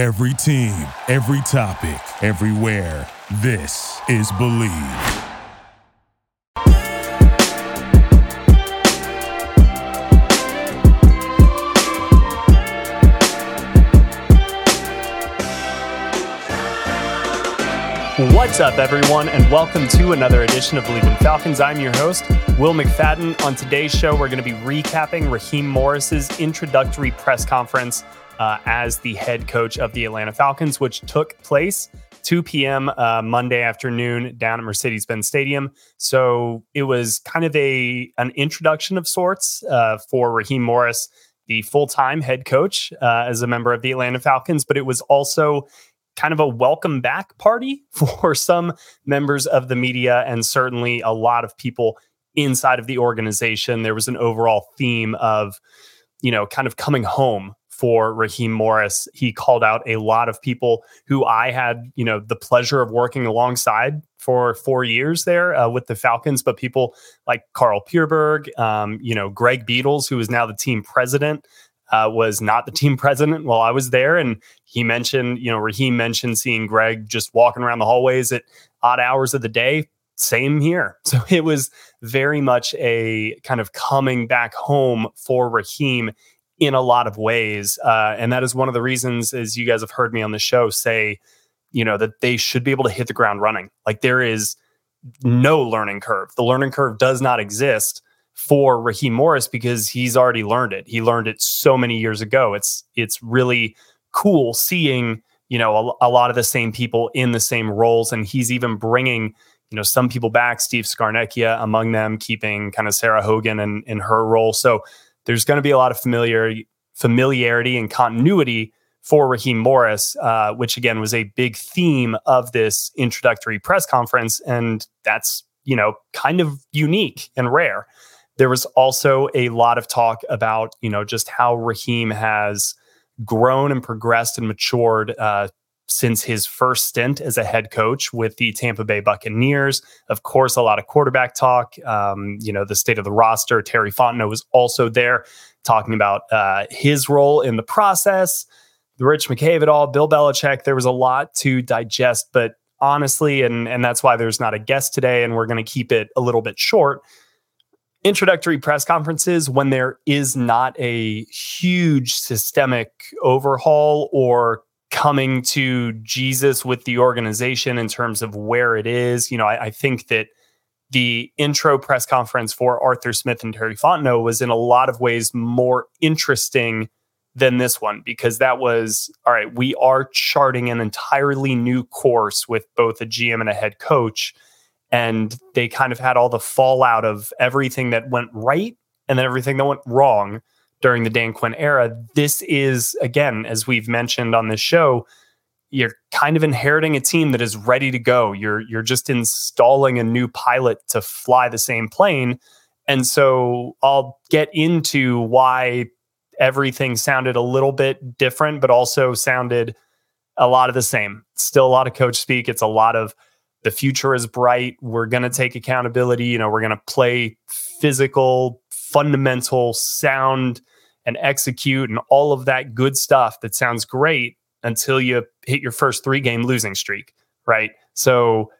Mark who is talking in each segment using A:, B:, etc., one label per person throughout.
A: Every team, every topic, everywhere. This is Bleav.
B: What's up, everyone, and welcome to another edition of Bleav in Falcons. I'm your host, Will McFadden. On today's show, we're going to be recapping Raheem Morris's introductory press conference uh, as the head coach of the Atlanta Falcons, which took place 2 p.m. Uh, Monday afternoon down at Mercedes-Benz Stadium. So it was kind of a an introduction of sorts uh, for Raheem Morris, the full-time head coach uh, as a member of the Atlanta Falcons, but it was also kind of a welcome back party for some members of the media and certainly a lot of people inside of the organization. There was an overall theme of, you know, kind of coming home for Raheem Morris. He called out a lot of people who I had, you know, the pleasure of working alongside for four years there uh, with the Falcons, but people like Carl Pierberg, um, you know, Greg Beadles, who is now the team president uh, was not the team president while I was there. And he mentioned, you know, Raheem mentioned seeing Greg just walking around the hallways at odd hours of the day. Same here. So it was very much a kind of coming back home for Raheem in a lot of ways. Uh, and that is one of the reasons, as you guys have heard me on the show say, you know, that they should be able to hit the ground running. Like there is no learning curve. The learning curve does not exist for Raheem Morris because he's already learned it. He learned it so many years ago. It's it's really cool seeing you know a, a, lot of the same people in the same roles, and he's even bringing you know some people back. Steve Scarnecchia among them, keeping kind of Sarah Hogan in, in her role. So there's going to be a lot of familiarity, familiarity and continuity for Raheem Morris, uh, which again was a big theme of this introductory press conference, and that's you know kind of unique and rare. There was also a lot of talk about, you know, just how Raheem has grown and progressed and matured uh, since his first stint as a head coach with the Tampa Bay Buccaneers. Of course, a lot of quarterback talk. Um, you know, the state of the roster. Terry Fontenot was also there talking about uh, his role in the process. The Rich McKay at all, Bill Belichick. There was a lot to digest, but honestly, and and that's why there's not a guest today, and we're going to keep it a little bit short introductory press conferences when there is not a huge systemic overhaul or coming to Jesus with the organization in terms of where it is. You know, I, I think that the intro press conference for Arthur Smith and Terry Fontenot was in a lot of ways more interesting than this one because that was all right. We are charting an entirely new course with both a GM and a head coach and they kind of had all the fallout of everything that went right and then everything that went wrong during the Dan Quinn era. This is again, as we've mentioned on this show, you're kind of inheriting a team that is ready to go. You're you're just installing a new pilot to fly the same plane. And so I'll get into why everything sounded a little bit different, but also sounded a lot of the same. Still a lot of coach speak. It's a lot of the future is bright. We're going to take accountability. You know, we're going to play physical, fundamental, sound, and execute and all of that good stuff that sounds great until you hit your first three game losing streak, right? So,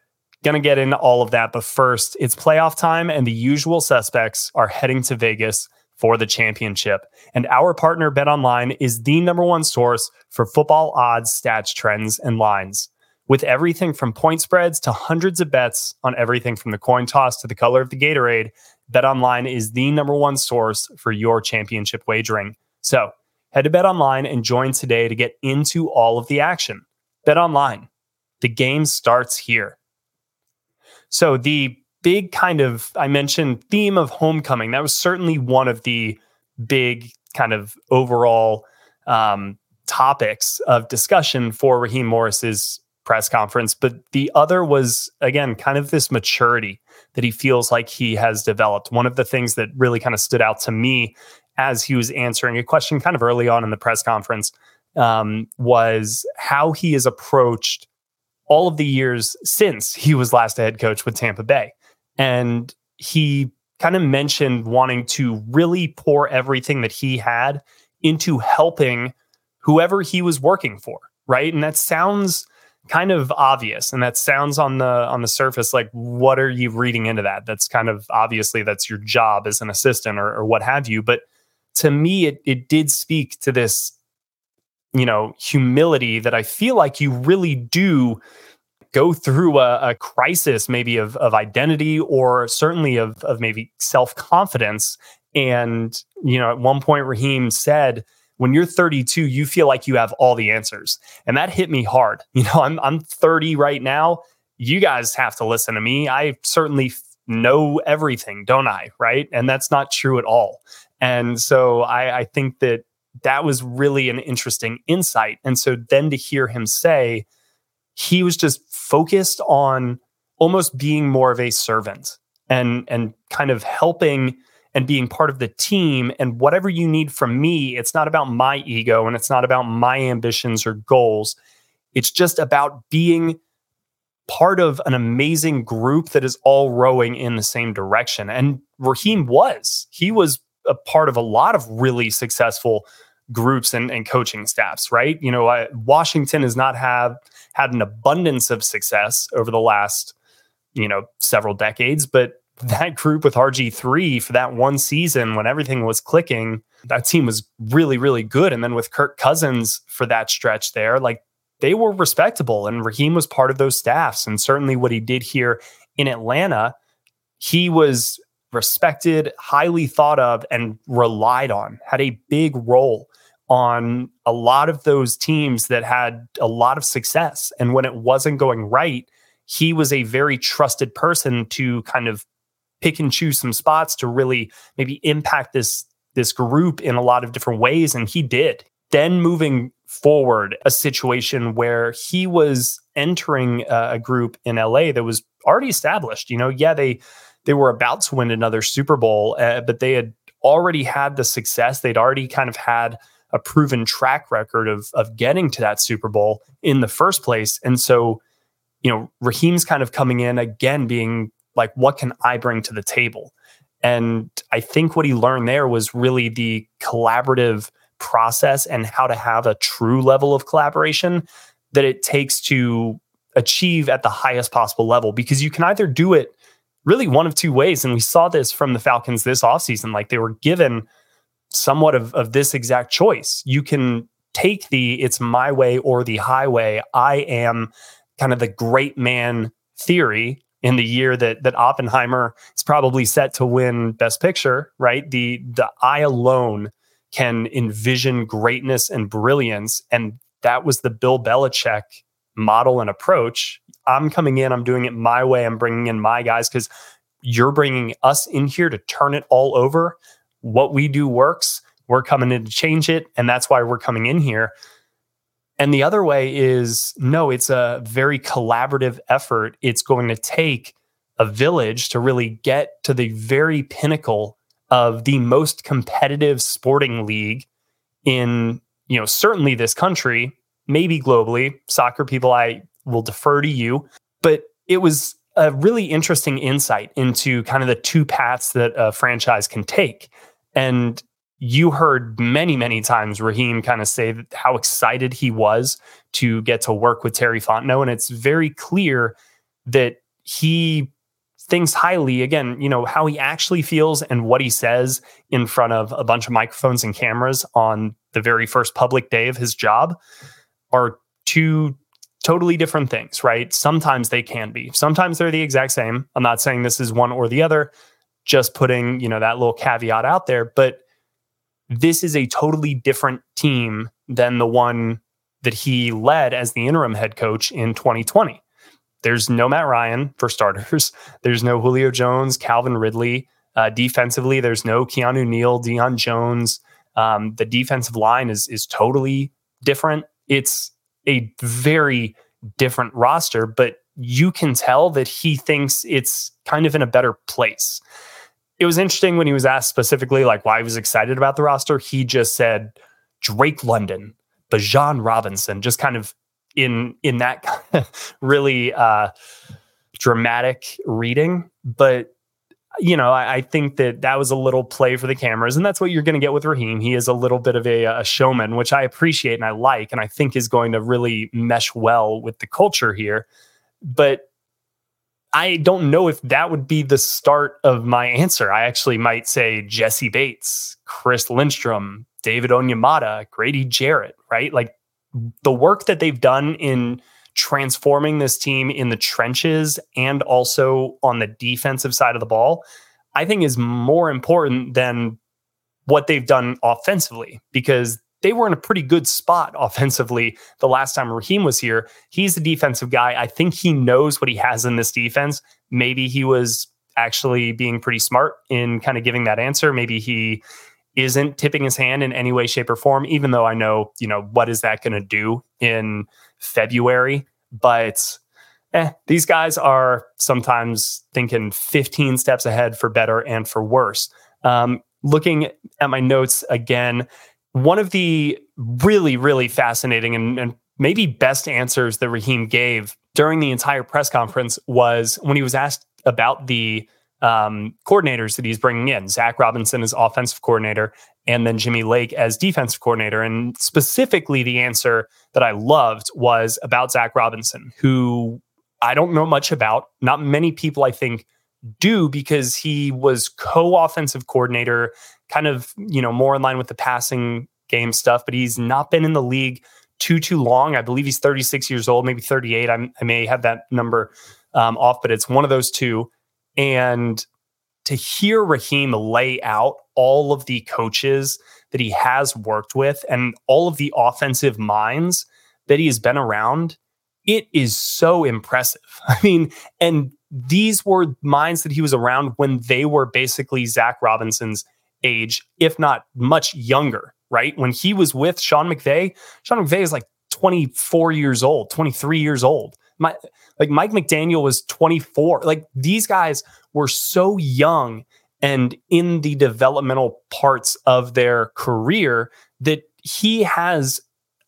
B: going to get into all of that. But first, it's playoff time, and the usual suspects are heading to Vegas for the championship. And our partner, Bet Online, is the number one source for football odds, stats, trends, and lines with everything from point spreads to hundreds of bets on everything from the coin toss to the color of the Gatorade, BetOnline is the number one source for your championship wagering. So, head to BetOnline and join today to get into all of the action. BetOnline. The game starts here. So, the big kind of I mentioned theme of homecoming, that was certainly one of the big kind of overall um, topics of discussion for Raheem Morris's press conference. But the other was, again, kind of this maturity that he feels like he has developed. One of the things that really kind of stood out to me as he was answering a question kind of early on in the press conference um, was how he has approached all of the years since he was last a head coach with Tampa Bay. And he kind of mentioned wanting to really pour everything that he had into helping whoever he was working for right? And that sounds kind of obvious and that sounds on the on the surface like what are you reading into that? That's kind of obviously that's your job as an assistant or, or what have you but to me it it did speak to this you know humility that i feel like you really do go through a, a crisis maybe of of identity or certainly of of maybe self-confidence. And you know at one point raheem said when you're 32, you feel like you have all the answers. And that hit me hard. You know, I'm I'm 30 right now. You guys have to listen to me. I certainly know everything, don't I? Right. And that's not true at all. And so I, I think that that was really an interesting insight. And so then to hear him say he was just focused on almost being more of a servant and and kind of helping and being part of the team. And whatever you need from me, it's not about my ego and it's not about my ambitions or goals. It's just about being part of an amazing group that is all rowing in the same direction. And Raheem was. He was a part of a lot of really successful groups and, and coaching staffs, right? You know, I, Washington has not have had an abundance of success over the last, you know, several decades, but that group with RG3 for that one season when everything was clicking, that team was really, really good. And then with Kirk Cousins for that stretch there, like they were respectable. And Raheem was part of those staffs. And certainly what he did here in Atlanta, he was respected, highly thought of, and relied on, had a big role on a lot of those teams that had a lot of success. And when it wasn't going right, he was a very trusted person to kind of pick and choose some spots to really maybe impact this this group in a lot of different ways and he did. Then moving forward a situation where he was entering a, group in LA that was already established you know yeah they they were about to win another Super Bowl uh, but they had already had the success. They'd already kind of had a proven track record of of getting to that Super Bowl in the first place. And so you know Raheem's kind of coming in again being like what can I bring to the table? And I think what he learned there was really the collaborative process and how to have a true level of collaboration that it takes to achieve at the highest possible level because you can either do it really one of two ways. And we saw this from the Falcons this offseason like they were given somewhat of, of this exact choice. You can take the it's my way or the highway. I am kind of the great man theory in the year that that Oppenheimer is probably set to win Best Picture, right? The the eye alone can envision greatness and brilliance, and that was the Bill Belichick model and approach. I'm coming in, I'm doing it my way, I'm bringing in my guys because you're bringing us in here to turn it all over. What we do works. We're coming in to change it, and that's why we're coming in here. And the other way is no, it's a very collaborative effort. It's going to take a village to really get to the very pinnacle of the most competitive sporting league in, you know, certainly this country, maybe globally. Soccer people, I will defer to you. But it was a really interesting insight into kind of the two paths that a franchise can take. And you heard many, many times Raheem kind of say how excited he was to get to work with Terry Fontenot. And it's very clear that he thinks highly, again, you know, how he actually feels and what he says in front of a bunch of microphones and cameras on the very first public day of his job are two totally different things, right? Sometimes they can be. Sometimes they're the exact same. I'm not saying this is one or the other, just putting, you know, that little caveat out there, but this is a totally different team than the one that he led as the interim head coach in 2020. There's no Matt Ryan for starters. There's no Julio Jones, Calvin Ridley. Uh, defensively, there's no Keanu Neal, Deion Jones. Um, the defensive line is is totally different. It's a very different roster, but you can tell that he thinks it's kind of in a better place it was interesting when he was asked specifically like why he was excited about the roster. He just said Drake London, Bijan Robinson, just kind of in in that really uh, dramatic reading. But you know, I, I, think that that was a little play for the cameras, and that's what you're going to get with Raheem. He is a little bit of a, a, showman, which I appreciate and I like, and I think is going to really mesh well with the culture here. But I don't know if that would be the start of my answer. I actually might say Jessie Bates, Chris Lindstrom, David Onyemata, Grady Jarrett, right? Like the work that they've done in transforming this team in the trenches and also on the defensive side of the ball, I think is more important than what they've done offensively because they were in a pretty good spot offensively the last time Raheem was here. He's the defensive guy. I think he knows what he has in this defense. Maybe he was actually being pretty smart in kind of giving that answer. Maybe he isn't tipping his hand in any way, shape, or form, even though I know, you know, what is that going to do in February? But eh, these guys are sometimes thinking 15 steps ahead for better and for worse. Um, looking at my notes again, one of the really, really fascinating and, and maybe best answers that Raheem gave during the entire press conference was when he was asked about the um, coordinators that he's bringing in. Zac Robinson as offensive coordinator, and then Jimmy Lake as defensive coordinator. And specifically, the answer that I loved was about Zac Robinson, who I don't know much about. Not many people, I think, do because he was co-offensive coordinator, kind of you know more in line with the passing game stuff. But he's not been in the league too too long. I believe he's 36 years old, maybe 38. I'm, i may have that number um, off, but it's one of those two. And to hear Raheem lay out all of the coaches that he has worked with and all of the offensive minds that he has been around, it is so impressive. I mean, and these were minds that he was around when they were basically Zac Robinson's age, if not much younger, right? When he was with Sean McVay, Sean McVay is like 24 years old, 23 years old. My, like Mike McDaniel was 24. Like these guys were so young and in the developmental parts of their career that he has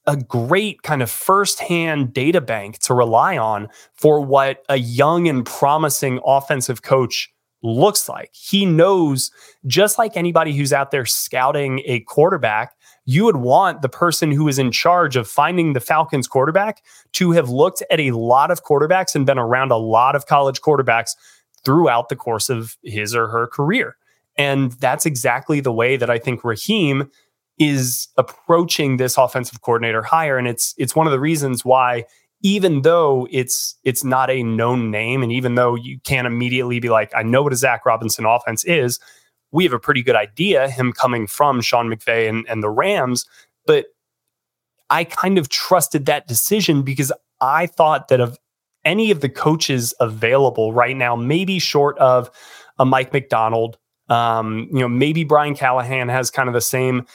B: a great kind of firsthand data bank to rely on for what a young and promising offensive coach looks like. He knows, just like anybody who's out there scouting a quarterback, you would want the person who is in charge of finding the Falcons quarterback to have looked at a lot of quarterbacks and been around a lot of college quarterbacks throughout the course of his or her career. And that's exactly the way that I think Raheem is approaching this offensive coordinator hire. And it's it's one of the reasons why even though it's it's not a known name, and even though you can't immediately be like, I know what a Zac Robinson offense is, we have a pretty good idea, him coming from Sean McVay and, and the Rams. But I kind of trusted that decision because I thought that of any of the coaches available right now, maybe short of a Mike Macdonald, um, you know, maybe Brian Callahan has kind of the same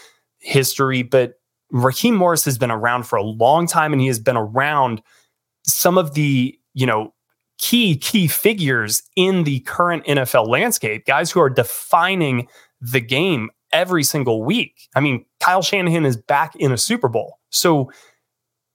B: history, but Raheem Morris has been around for a long time and he has been around some of the, you know, key, key figures in the current NFL landscape, guys who are defining the game every single week. I mean, Kyle Shanahan is back in a Super Bowl. So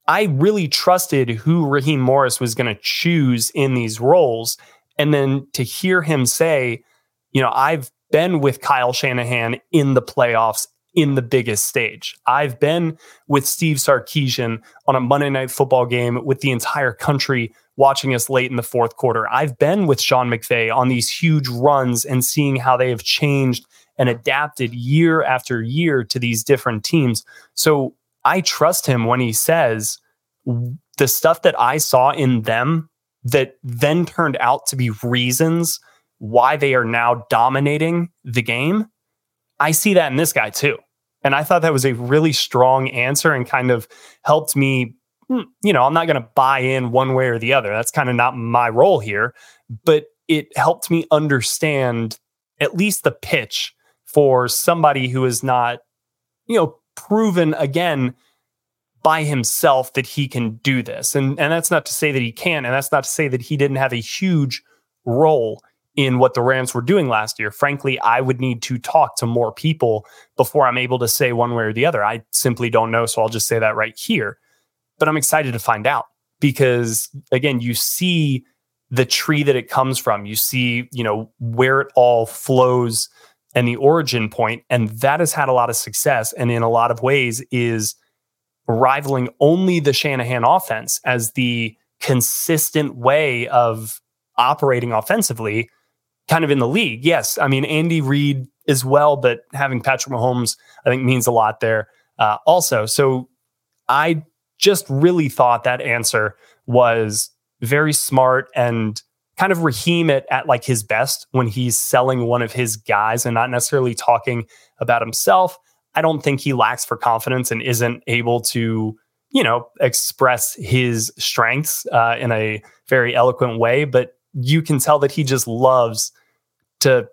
B: I really trusted who Raheem Morris was going to choose in these roles. And then to hear him say, you know, I've been with Kyle Shanahan in the playoffs in the biggest stage. I've been with Steve Sarkisian on a Monday night football game with the entire country watching us late in the fourth quarter. I've been with Sean McVay on these huge runs and seeing how they have changed and adapted year after year to these different teams. So I trust him when he says the stuff that I saw in them that then turned out to be reasons why they are now dominating the game. I see that in this guy too. And I thought that was a really strong answer and kind of helped me Hmm, you know, I'm not going to buy in one way or the other. That's kind of not my role here, but it helped me understand at least the pitch for somebody who is not, you know, proven again by himself that he can do this. And and that's not to say that he can and that's not to say that he didn't have a huge role in what the Rams were doing last year. Frankly, I would need to talk to more people before I'm able to say one way or the other. I simply don't know, so I'll just say that right here but I'm excited to find out because again, you see the tree that it comes from. You see, you know, where it all flows and the origin point, and that has had a lot of success, and in a lot of ways is rivaling only the Shanahan offense as the consistent way of operating offensively kind of in the league. Yes, I mean Andy Reid as well, but having Patrick Mahomes I think means a lot there uh, also. So I just really thought that answer was very smart and kind of Raheem it at like his best when he's selling one of his guys and not necessarily talking about himself. I don't think he lacks for confidence and isn't able to, you know, express his strengths uh, in a very eloquent way. But you can tell that he just loves to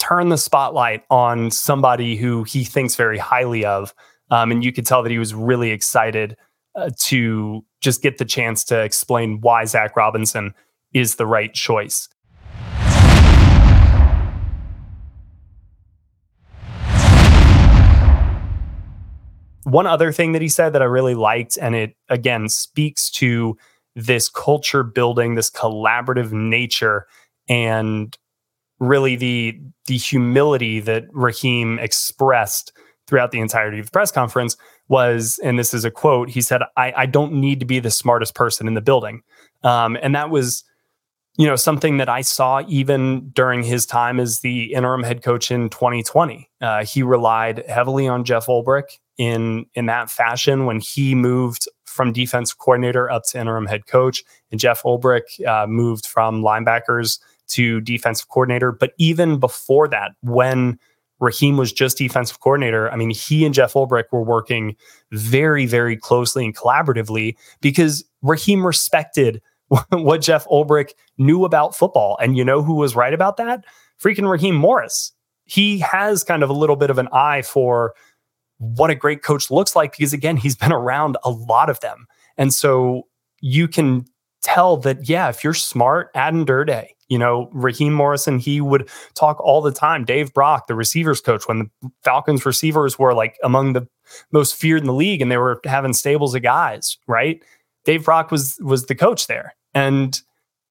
B: turn the spotlight on somebody who he thinks very highly of. Um, and you could tell that he was really excited uh, to just get the chance to explain why Zac Robinson is the right choice. One other thing that he said that I really liked, and it again speaks to this culture building, this collaborative nature, and really the the humility that Raheem expressed throughout the entirety of the press conference was, and this is a quote, he said, I, I don't need to be the smartest person in the building. Um, and that was, you know, something that I saw even during his time as the interim head coach in 2020. Uh, he relied heavily on Jeff Ulbrich in in that fashion when he moved from defense coordinator up to interim head coach, and Jeff Ulbrich uh, moved from linebackers to defensive coordinator. But even before that, when Raheem was just defensive coordinator. I mean, he and Jeff Ulbrich were working very, very closely and collaboratively because Raheem respected what Jeff Ulbrich knew about football. And you know who was right about that? Freaking Raheem Morris. He has kind of a little bit of an eye for what a great coach looks like because, again, he's been around a lot of them. And so you can tell that, yeah, if you're smart, Aden Durde, eh, you know, Raheem Morrison, he would talk all the time. Dave Brock, the receivers coach, when the Falcons receivers were like among the most feared in the league and they were having stables of guys, right? Dave Brock was was the coach there. And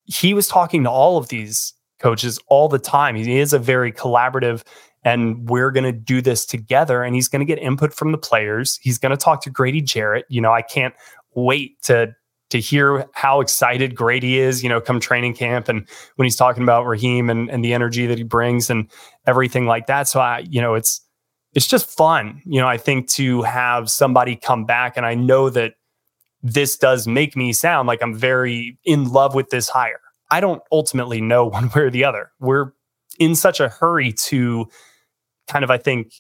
B: he was talking to all of these coaches all the time. He is a very collaborative and we're going to do this together and he's going to get input from the players. He's going to talk to Grady Jarrett. You know, I can't wait to to hear how excited Grady is, you know, come training camp and when he's talking about Raheem and, and the energy that he brings and everything like that. So I, you know, it's it's just fun, you know, I think to have somebody come back and I know that this does make me sound like I'm very in love with this hire. I don't ultimately know one way or the other. We're in such a hurry to kind of, I think,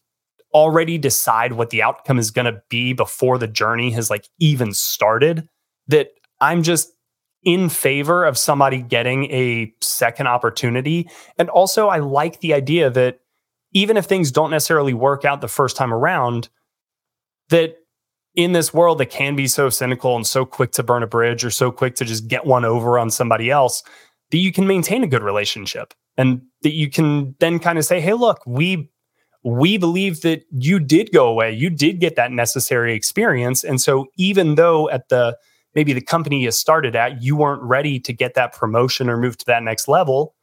B: already decide what the outcome is going to be before the journey has like even started that I'm just in favor of somebody getting a second opportunity. And also, I like the idea that even if things don't necessarily work out the first time around, that in this world that can be so cynical and so quick to burn a bridge or so quick to just get one over on somebody else, that you can maintain a good relationship and that you can then kind of say, hey, look, we we believe that you did go away. You did get that necessary experience. And so even though at the maybe the company you started at, you weren't ready to get that promotion or move to that next level.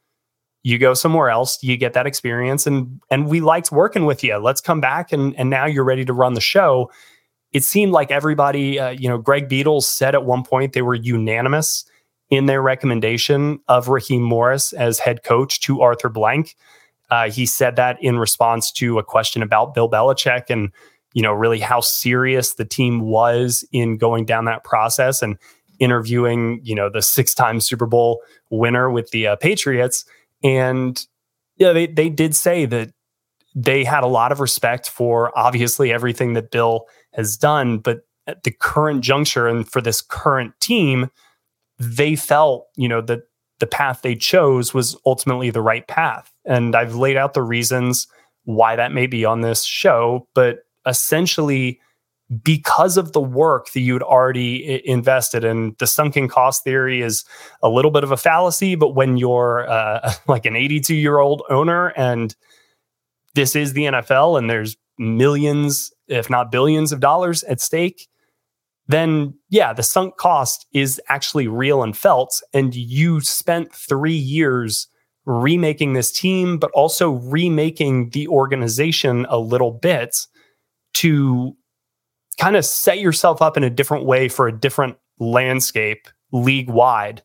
B: You go somewhere else, you get that experience, and and we liked working with you. Let's come back, and and now you're ready to run the show. It seemed like everybody, uh, you know, Greg Beadles said at one point they were unanimous in their recommendation of Raheem Morris as head coach to Arthur Blank. Uh, he said that in response to a question about Bill Belichick and you know, really how serious the team was in going down that process and interviewing, you know, the six-time Super Bowl winner with the uh, Patriots. And yeah, they they did say that they had a lot of respect for obviously everything that Bill has done, but at the current juncture and for this current team, they felt, you know, that the path they chose was ultimately the right path. And I've laid out the reasons why that may be on this show, but essentially because of the work that you'd already invested in the sunken cost theory is a little bit of a fallacy but when you're uh, like an 82 year old owner and this is the nfl and there's millions if not billions of dollars at stake then yeah, the sunk cost is actually real and felt. And you spent three years remaking this team, but also remaking the organization a little bit to kind of set yourself up in a different way for a different landscape league wide.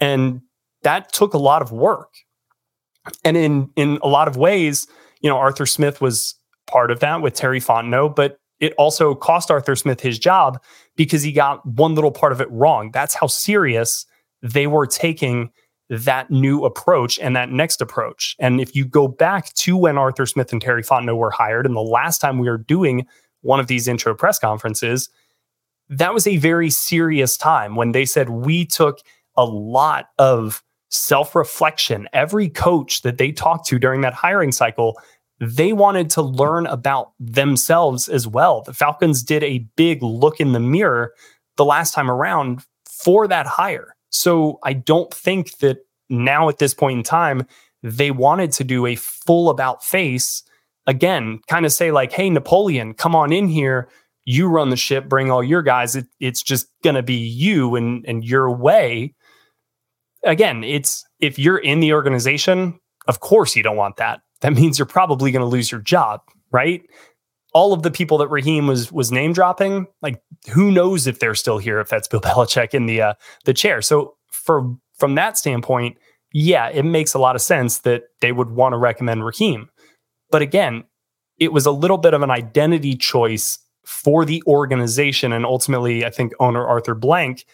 B: And that took a lot of work. And in in a lot of ways, you know, Arthur Smith was part of that with Terry Fontenot, but it also cost Arthur Smith his job because he got one little part of it wrong. That's how serious they were taking that new approach and that next approach. And if you go back to when Arthur Smith and Terry Fontenot were hired, and the last time we were doing one of these intro press conferences, that was a very serious time when they said we took a lot of self reflection. Every coach that they talked to during that hiring cycle, they wanted to learn about themselves as well. The Falcons did a big look in the mirror the last time around for that hire. So I don't think that now at this point in time, they wanted to do a full about face again, kind of say, like, hey, Napoleon, come on in here. You run the ship, bring all your guys. It, it's just going to be you and, and your way. Again, it's if you're in the organization, of course you don't want that. That means you're probably going to lose your job, right? all of the people that Raheem was was name dropping, like who knows if they're still here if that's Bill Belichick in the uh, the chair. So for from that standpoint, yeah, it makes a lot of sense that they would want to recommend Raheem. But again, it was a little bit of an identity choice for the organization and ultimately I think owner Arthur Blank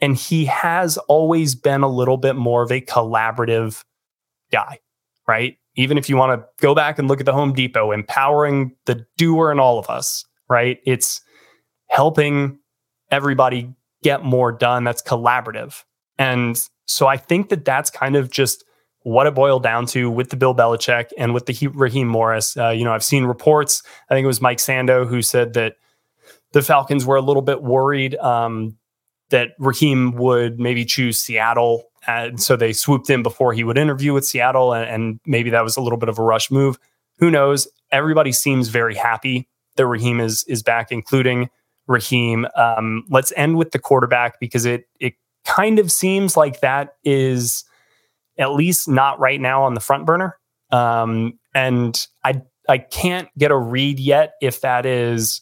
B: and he has always been a little bit more of a collaborative guy, right? Even if you want to go back and look at the Home Depot, empowering the doer and all of us, right? It's helping everybody get more done. That's collaborative. And so I think that that's kind of just what it boiled down to with the Bill Belichick and with the Raheem Morris. Uh, you know, I've seen reports. I think it was Mike Sando who said that the Falcons were a little bit worried um, that Raheem would maybe choose Seattle and so they swooped in before he would interview with Seattle, and, and maybe that was a little bit of a rush move. Who knows? Everybody seems very happy that Raheem is is back, including Raheem. Um, let's end with the quarterback because it it kind of seems like that is at least not right now on the front burner. Um, and I I can't get a read yet if that is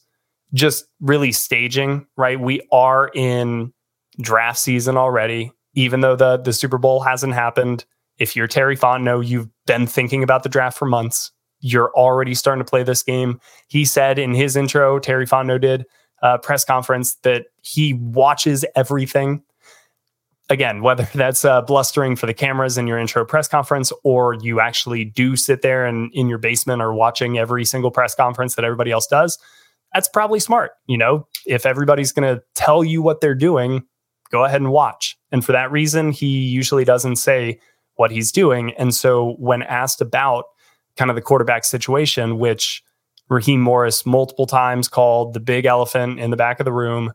B: just really staging. Right, we are in draft season already even though the the Super Bowl hasn't happened, if you're Terry Fontenot, you've been thinking about the draft for months. You're already starting to play this game. He said in his intro, Terry Fontenot did a press conference that he watches everything. Again, whether that's uh, blustering for the cameras in your intro press conference or you actually do sit there and in your basement or watching every single press conference that everybody else does, that's probably smart. You know, if everybody's going to tell you what they're doing, go ahead and watch. And for that reason, he usually doesn't say what he's doing. And so when asked about kind of the quarterback situation, which Raheem Morris multiple times called the big elephant in the back of the room,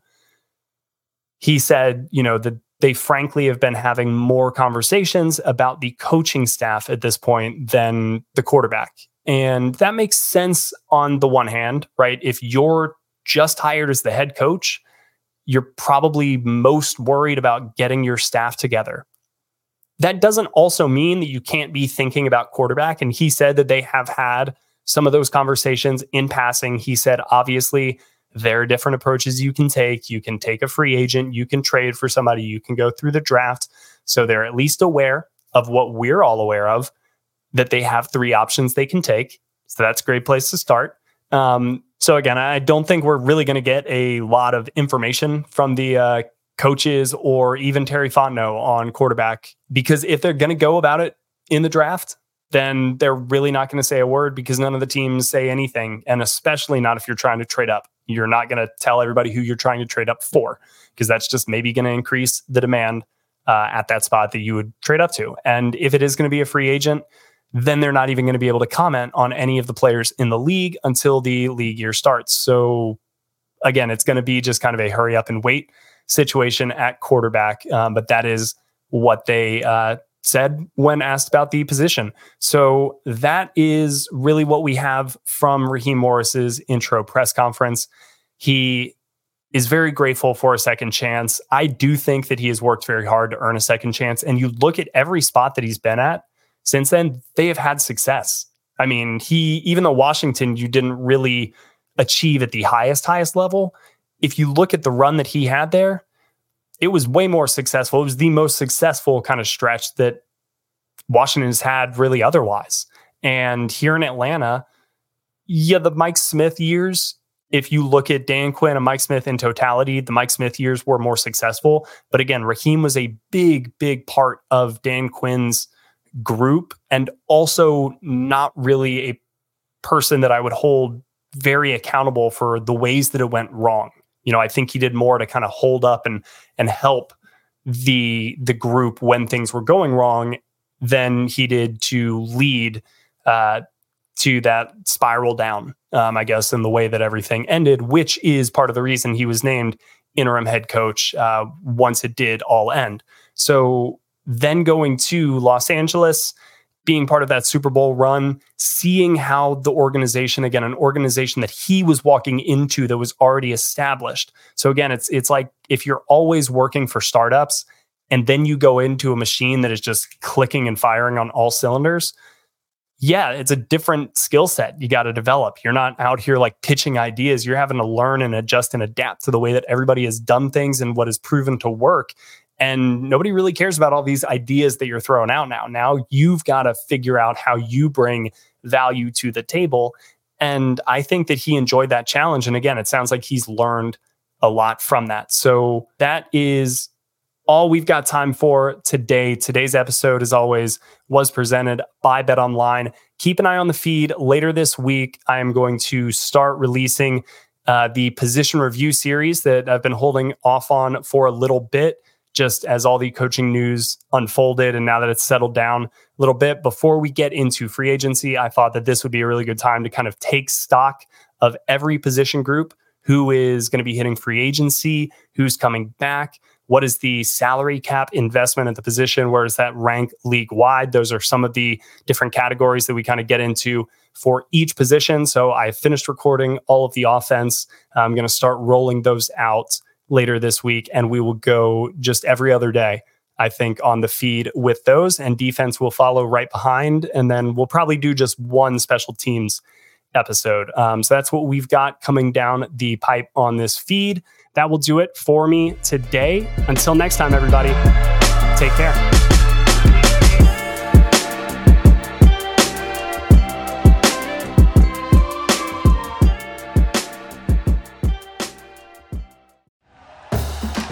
B: he said, you know, that they frankly have been having more conversations about the coaching staff at this point than the quarterback. And that makes sense on the one hand, right? If you're just hired as the head coach, you're probably most worried about getting your staff together. That doesn't also mean that you can't be thinking about quarterback. And he said that they have had some of those conversations in passing. He said, obviously, there are different approaches you can take. You can take a free agent, you can trade for somebody, you can go through the draft. So they're at least aware of what we're all aware of that they have three options they can take. So that's a great place to start. Um, so again, I don't think we're really going to get a lot of information from the uh, coaches or even Terry Fontenot on quarterback because if they're going to go about it in the draft, then they're really not going to say a word because none of the teams say anything, and especially not if you're trying to trade up. You're not going to tell everybody who you're trying to trade up for because that's just maybe going to increase the demand uh, at that spot that you would trade up to. And if it is going to be a free agent, then they're not even going to be able to comment on any of the players in the league until the league year starts. So again, it's going to be just kind of a hurry up and wait situation at quarterback. Um, but that is what they uh, said when asked about the position. So that is really what we have from Raheem Morris's intro press conference. He is very grateful for a second chance. I do think that he has worked very hard to earn a second chance. And you look at every spot that he's been at since then, they have had success. I mean, he, even though Washington, you didn't really achieve at the highest, highest level, if you look at the run that he had there, it was way more successful. It was the most successful kind of stretch that Washington has had really otherwise. And here in Atlanta, yeah, the Mike Smith years, if you look at Dan Quinn and Mike Smith in totality, the Mike Smith years were more successful. But again, Raheem was a big, big part of Dan Quinn's group and also not really a person that I would hold very accountable for the ways that it went wrong. You know, I think he did more to kind of hold up and and help the the group when things were going wrong than he did to lead uh, to that spiral down. Um, I guess in the way that everything ended, which is part of the reason he was named interim head coach uh, once it did all end. So then going to Los Angeles, being part of that Super Bowl run, seeing how the organization, again, an organization that he was walking into that was already established. So again, it's it's like if you're always working for startups and then you go into a machine that is just clicking and firing on all cylinders, yeah, it's a different skill set you got to develop. You're not out here like pitching ideas. You're having to learn and adjust and adapt to the way that everybody has done things and what has proven to work. And nobody really cares about all these ideas that you're throwing out now. Now you've got to figure out how you bring value to the table. And I think that he enjoyed that challenge. And again, it sounds like he's learned a lot from that. So that is all we've got time for today. Today's episode, as always, was presented by Bet Online. Keep an eye on the feed later this week. I am going to start releasing uh, the position review series that I've been holding off on for a little bit just as all the coaching news unfolded and now that it's settled down a little bit before we get into free agency i thought that this would be a really good time to kind of take stock of every position group. Who is going to be hitting free agency? Who's coming back? What is the salary cap investment at the position? Where does that rank league wide those are some of the different categories that we kind of get into for each position. So i finished recording all of the offense. I'm going to start rolling those out later this week, and we will go just every other day. I think on the feed with those, and defense will follow right behind. And then we'll probably do just one special teams episode. Um, so that's what we've got coming down the pipe on this feed. That will do it for me today. Until next time, everybody, take care.